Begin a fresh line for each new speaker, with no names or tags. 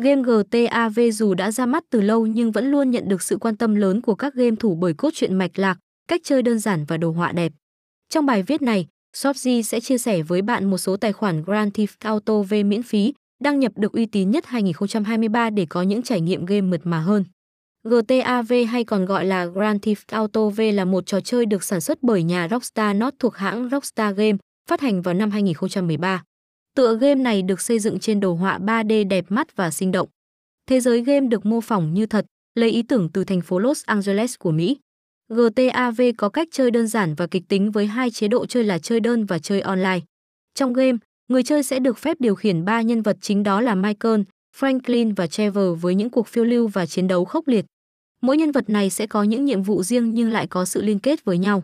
Game GTA V dù đã ra mắt từ lâu nhưng vẫn luôn nhận được sự quan tâm lớn của các game thủ bởi cốt truyện mạch lạc, cách chơi đơn giản và đồ họa đẹp. Trong bài viết này, Shopji sẽ chia sẻ với bạn một số tài khoản Grand Theft Auto V miễn phí, đăng nhập được uy tín nhất 2023 để có những trải nghiệm game mượt mà hơn. GTA V hay còn gọi là Grand Theft Auto V là một trò chơi được sản xuất bởi nhà Rockstar North thuộc hãng Rockstar Game, phát hành vào năm 2013. Tựa game này được xây dựng trên đồ họa 3D đẹp mắt và sinh động. Thế giới game được mô phỏng như thật, lấy ý tưởng từ thành phố Los Angeles của Mỹ. GTA V có cách chơi đơn giản và kịch tính với hai chế độ chơi là chơi đơn và chơi online. Trong game, người chơi sẽ được phép điều khiển ba nhân vật chính đó là Michael, Franklin và Trevor với những cuộc phiêu lưu và chiến đấu khốc liệt. Mỗi nhân vật này sẽ có những nhiệm vụ riêng nhưng lại có sự liên kết với nhau.